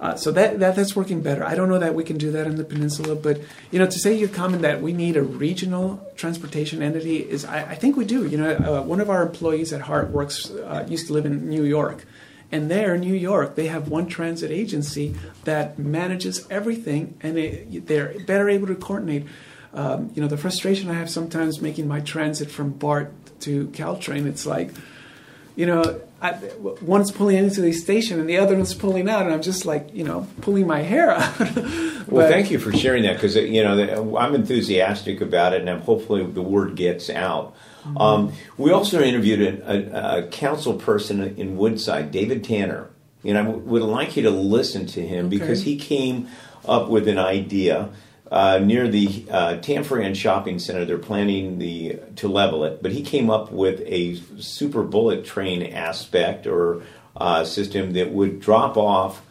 Uh, so that, that that's working better. I don't know that we can do that in the peninsula, but you know, to say your comment that we need a regional transportation entity is, I, I think we do. You know, uh, one of our employees at Heart works uh, used to live in New York, and there in New York they have one transit agency that manages everything, and it, they're better able to coordinate. Um, you know, the frustration I have sometimes making my transit from BART to Caltrain, it's like you know, I, one's pulling into the station and the other one's pulling out, and I'm just like, you know, pulling my hair out. [laughs] well, thank you for sharing that because you know I'm enthusiastic about it, and hopefully the word gets out. Mm-hmm. Um, we also interviewed a, a, a, council person in Woodside, David Tanner, and I w- would like you to listen to him okay. because he came up with an idea. Uh, near the uh, Tanforan Shopping Center, they're planning the to level it, but he came up with a super bullet train aspect or uh, system that would drop off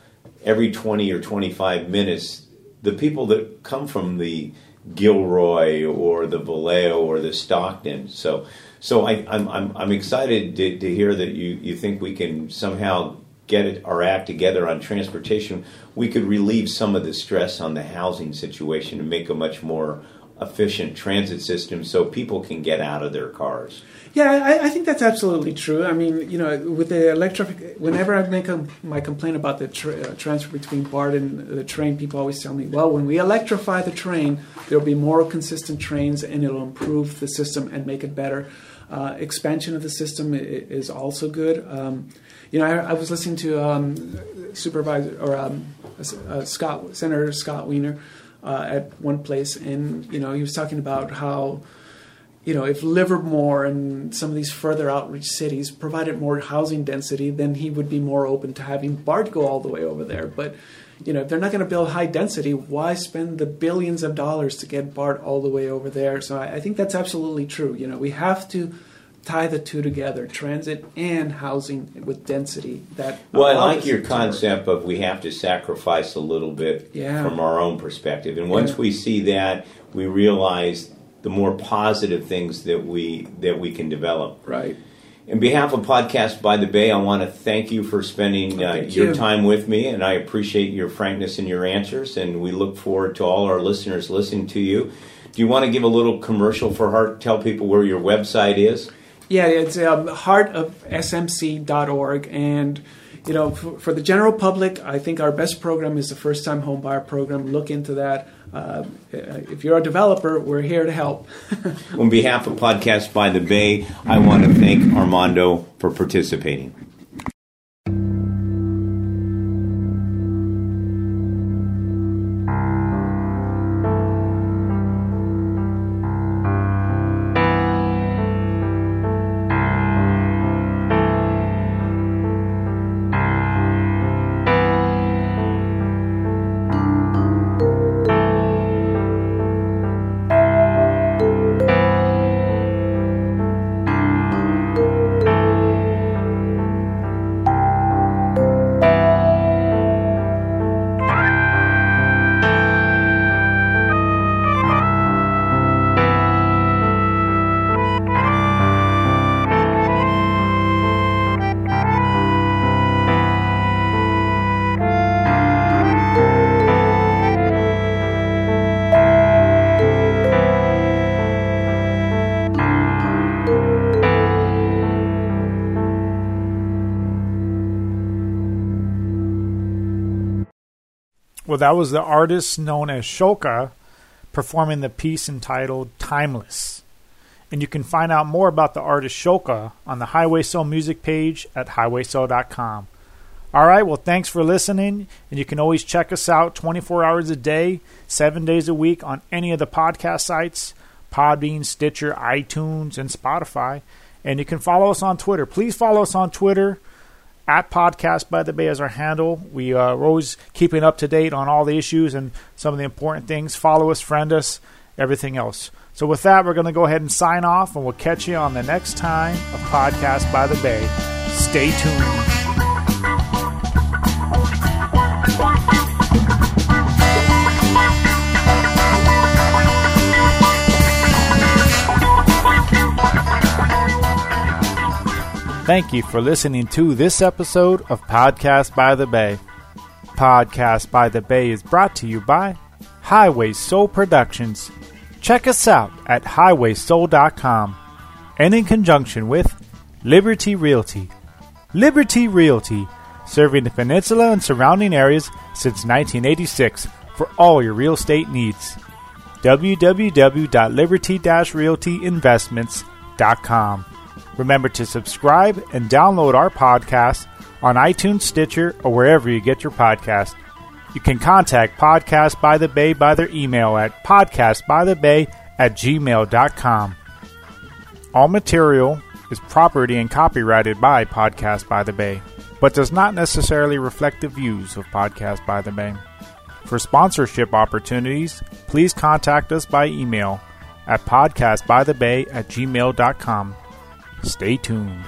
every 20 or 25 minutes the people that come from the Gilroy or the Vallejo or the Stockton. So, so I, am I'm, I'm, I'm excited to, to hear that you, you think we can somehow get it, our act together on transportation. We could relieve some of the stress on the housing situation and make a much more efficient transit system so people can get out of their cars. Yeah, I, I, think that's absolutely true. I mean, you know, with the electric, whenever I make a, my complaint about the tra- uh, transfer between BART and the train, people always tell me, well, when we electrify the train, there'll be more consistent trains and it'll improve the system and make it better. Uh, expansion of the system is also good. Um, you know, I, I, was listening to um, Supervisor or um, uh, Scott Senator Scott Wiener uh, at one place, and you know, he was talking about how you know, if Livermore and some of these further outreach cities provided more housing density, then he would be more open to having BART go all the way over there. But, you know, if they're not going to build high density, why spend the billions of dollars to get BART all the way over there? So I, I think that's absolutely true. You know, we have to tie the two together transit and housing with density that well i like your concept of we have to sacrifice a little bit yeah. from our own perspective and once yeah. we see that we realize the more positive things that we that we can develop. Right. In behalf of Podcast by the Bay, I want to thank you for spending uh, your you. time with me, and I appreciate your frankness and your answers. And we look forward to all our listeners listening to you. Do you want to give a little commercial for Heart? Tell people where your website is. Yeah, it's um, heartofsmc.org, and you know, for, for, the general public, I think our best program is the first time home buyer program. Look into that. Uh, if you're a developer, we're here to help. [laughs] On behalf of Podcast by the Bay, I want to thank Armando for participating. Well, that was the artist known as Shoka performing the piece entitled Timeless. And you can find out more about the artist Shoka on the Highway Soul music page at highwaysoul.com. All right, well, thanks for listening. And you can always check us out 24 hours a day, seven days a week on any of the podcast sites Podbean, Stitcher, iTunes, and Spotify. And you can follow us on Twitter. Please follow us on Twitter at Podcast by the Bay as our handle. We are always keeping up to date on all the issues and some of the important things. Follow us, friend us, everything else. So, with that, we're going to go ahead and sign off, and we'll catch you on the next time of Podcast by the Bay. Stay tuned. Thank you for listening to this episode of Podcast by the Bay. Podcast by the Bay is brought to you by Highway Soul Productions. Check us out at highwaysoul.com and in conjunction with Liberty Realty. Liberty Realty, serving the peninsula and surrounding areas since 1986 for all your real estate needs. www.liberty-realtyinvestments.com Remember to subscribe and download our podcast on iTunes, Stitcher, or wherever you get your podcast. You can contact Podcast by the Bay by their email at podcastbythebay at gmail.com. All material is property and copyrighted by Podcast by the Bay, but does not necessarily reflect the views of Podcast by the Bay. For sponsorship opportunities, please contact us by email at podcastbythebay at gmail.com. Stay tuned.